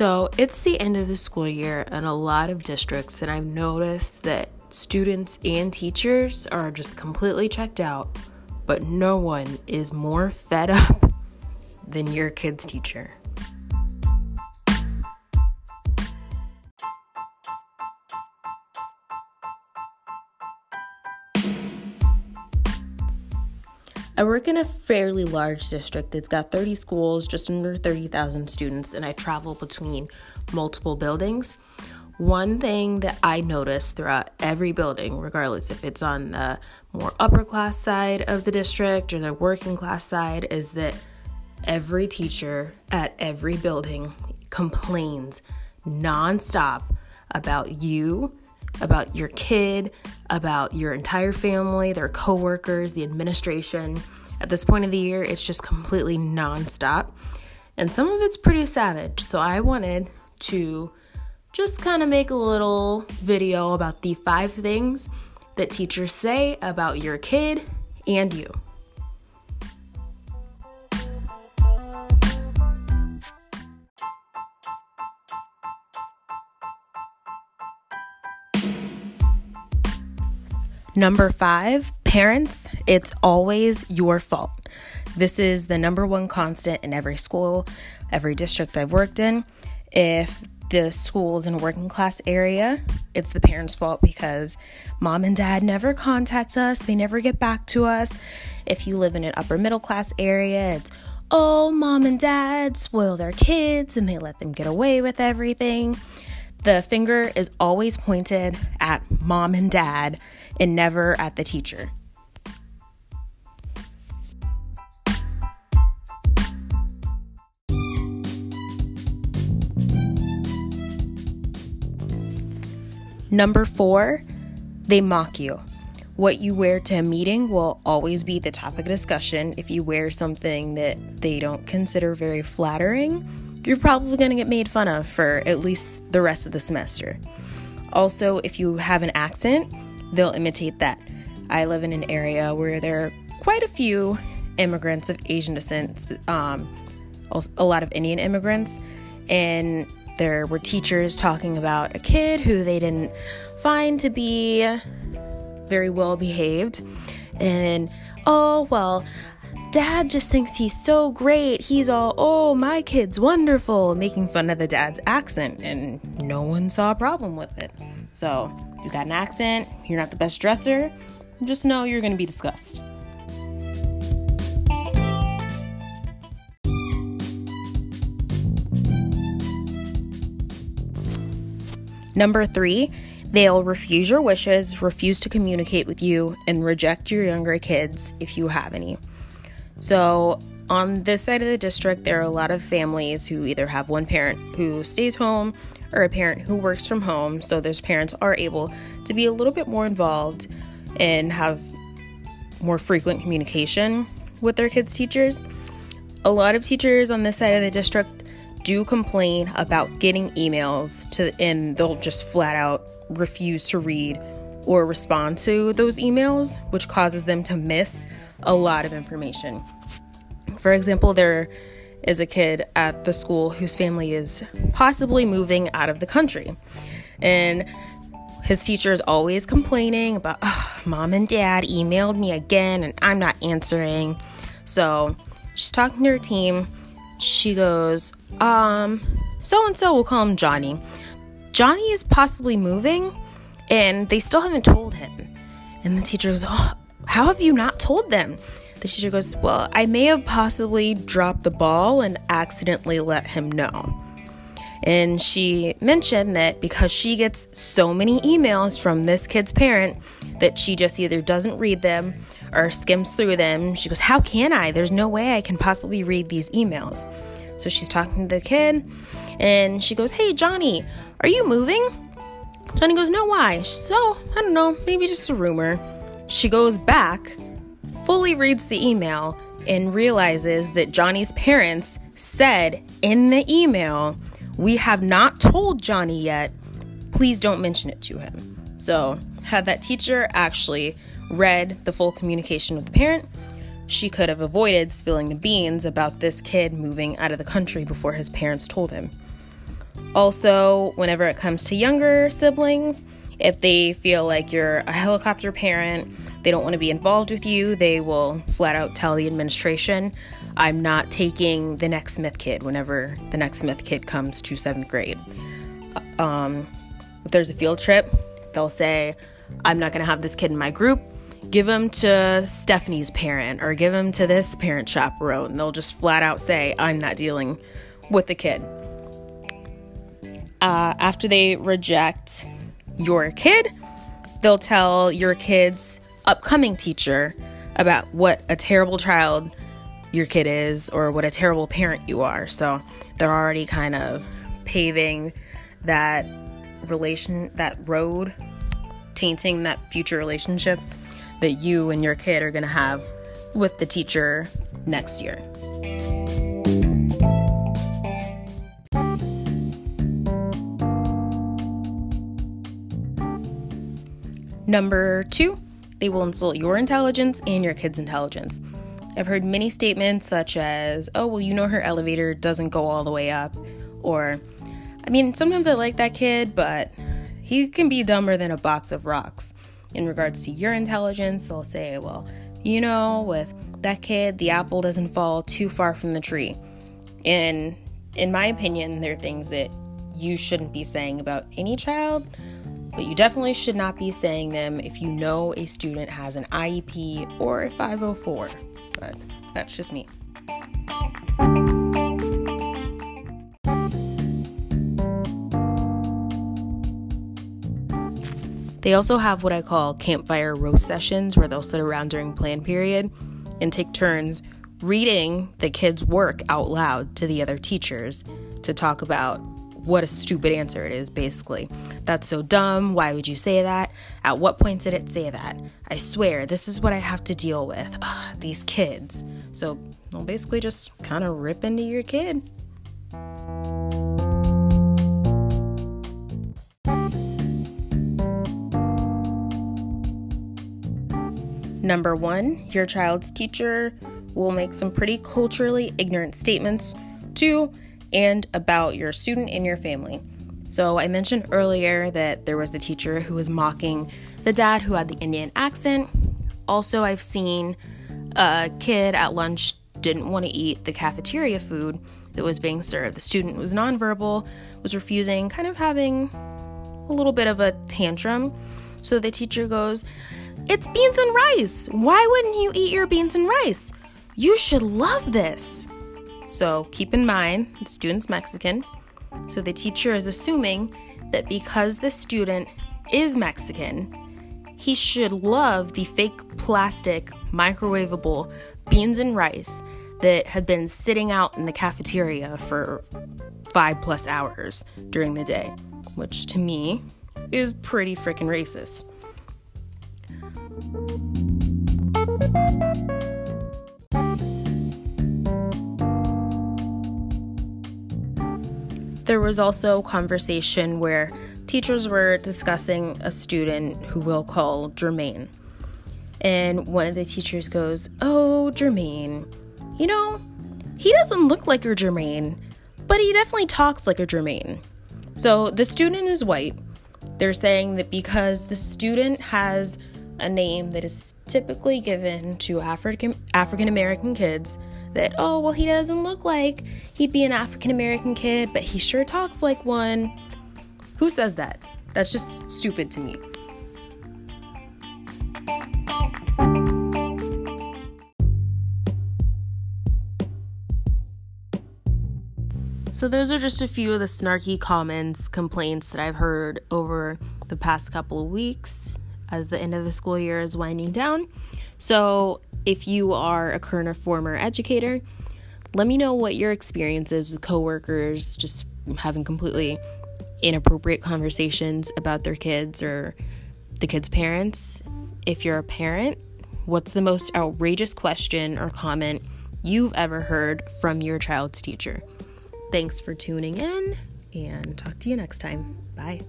So it's the end of the school year in a lot of districts, and I've noticed that students and teachers are just completely checked out, but no one is more fed up than your kid's teacher. I work in a fairly large district. It's got 30 schools, just under 30,000 students, and I travel between multiple buildings. One thing that I notice throughout every building, regardless if it's on the more upper class side of the district or the working class side, is that every teacher at every building complains nonstop about you, about your kid, about your entire family, their coworkers, the administration. At this point of the year, it's just completely nonstop. And some of it's pretty savage. So I wanted to just kind of make a little video about the five things that teachers say about your kid and you. Number five, parents, it's always your fault. This is the number one constant in every school, every district I've worked in. If the school is in a working class area, it's the parents' fault because mom and dad never contact us, they never get back to us. If you live in an upper middle class area, it's oh, mom and dad spoil their kids and they let them get away with everything. The finger is always pointed at mom and dad and never at the teacher. Number four, they mock you. What you wear to a meeting will always be the topic of discussion. If you wear something that they don't consider very flattering, you're probably going to get made fun of for at least the rest of the semester. Also, if you have an accent, they'll imitate that. I live in an area where there are quite a few immigrants of Asian descent, um, a lot of Indian immigrants, and there were teachers talking about a kid who they didn't find to be very well behaved. And, oh, well, dad just thinks he's so great. He's all, oh, my kid's wonderful, making fun of the dad's accent. And no one saw a problem with it. So, you got an accent, you're not the best dresser, just know you're going to be discussed. Number three, they'll refuse your wishes, refuse to communicate with you, and reject your younger kids if you have any. So, on this side of the district, there are a lot of families who either have one parent who stays home or a parent who works from home. So, those parents are able to be a little bit more involved and have more frequent communication with their kids' teachers. A lot of teachers on this side of the district do complain about getting emails to and they'll just flat out refuse to read or respond to those emails, which causes them to miss a lot of information. For example, there is a kid at the school whose family is possibly moving out of the country. And his teacher is always complaining about, oh, mom and dad emailed me again and I'm not answering. So she's talking to her team she goes, um, so and so, we'll call him Johnny. Johnny is possibly moving and they still haven't told him. And the teacher goes, oh, how have you not told them? The teacher goes, well, I may have possibly dropped the ball and accidentally let him know. And she mentioned that because she gets so many emails from this kid's parent that she just either doesn't read them or skims through them. She goes, How can I? There's no way I can possibly read these emails. So she's talking to the kid and she goes, Hey, Johnny, are you moving? Johnny goes, No, why? So, oh, I don't know, maybe just a rumor. She goes back, fully reads the email, and realizes that Johnny's parents said in the email, We have not told Johnny yet. Please don't mention it to him. So, had that teacher actually read the full communication with the parent, she could have avoided spilling the beans about this kid moving out of the country before his parents told him. Also, whenever it comes to younger siblings, if they feel like you're a helicopter parent, they don't want to be involved with you, they will flat out tell the administration, I'm not taking the next Smith kid whenever the next Smith kid comes to seventh grade. Um, if there's a field trip, they'll say, I'm not going to have this kid in my group. Give him to Stephanie's parent or give him to this parent chaperone. They'll just flat out say, I'm not dealing with the kid. Uh, after they reject your kid, they'll tell your kid's upcoming teacher about what a terrible child your kid is or what a terrible parent you are. So they're already kind of paving that relation, that road, tainting that future relationship that you and your kid are going to have with the teacher next year. Number two, they will insult your intelligence and your kid's intelligence. I've heard many statements such as, oh, well, you know, her elevator doesn't go all the way up. Or, I mean, sometimes I like that kid, but he can be dumber than a box of rocks. In regards to your intelligence, they'll say, well, you know, with that kid, the apple doesn't fall too far from the tree. And in my opinion, there are things that you shouldn't be saying about any child but you definitely should not be saying them if you know a student has an IEP or a 504. But that's just me. They also have what I call campfire roast sessions where they'll sit around during plan period and take turns reading the kids' work out loud to the other teachers to talk about what a stupid answer it is, basically. That's so dumb. Why would you say that? At what point did it say that? I swear, this is what I have to deal with. Ugh, these kids. So, well, basically, just kind of rip into your kid. Number one, your child's teacher will make some pretty culturally ignorant statements. Two, and about your student and your family. So, I mentioned earlier that there was the teacher who was mocking the dad who had the Indian accent. Also, I've seen a kid at lunch didn't want to eat the cafeteria food that was being served. The student was nonverbal, was refusing, kind of having a little bit of a tantrum. So the teacher goes, It's beans and rice. Why wouldn't you eat your beans and rice? You should love this. So keep in mind, the student's Mexican. So the teacher is assuming that because the student is Mexican, he should love the fake plastic microwavable beans and rice that have been sitting out in the cafeteria for five plus hours during the day, which to me is pretty freaking racist. There was also a conversation where teachers were discussing a student who we'll call Jermaine. And one of the teachers goes, Oh, Jermaine, you know, he doesn't look like a Jermaine, but he definitely talks like a Jermaine. So the student is white. They're saying that because the student has a name that is typically given to African African American kids, that, oh, well, he doesn't look like he'd be an African American kid, but he sure talks like one. Who says that? That's just stupid to me. So, those are just a few of the snarky comments, complaints that I've heard over the past couple of weeks as the end of the school year is winding down. So, if you are a current or former educator, let me know what your experience is with coworkers just having completely inappropriate conversations about their kids or the kids' parents. If you're a parent, what's the most outrageous question or comment you've ever heard from your child's teacher? Thanks for tuning in and talk to you next time. Bye.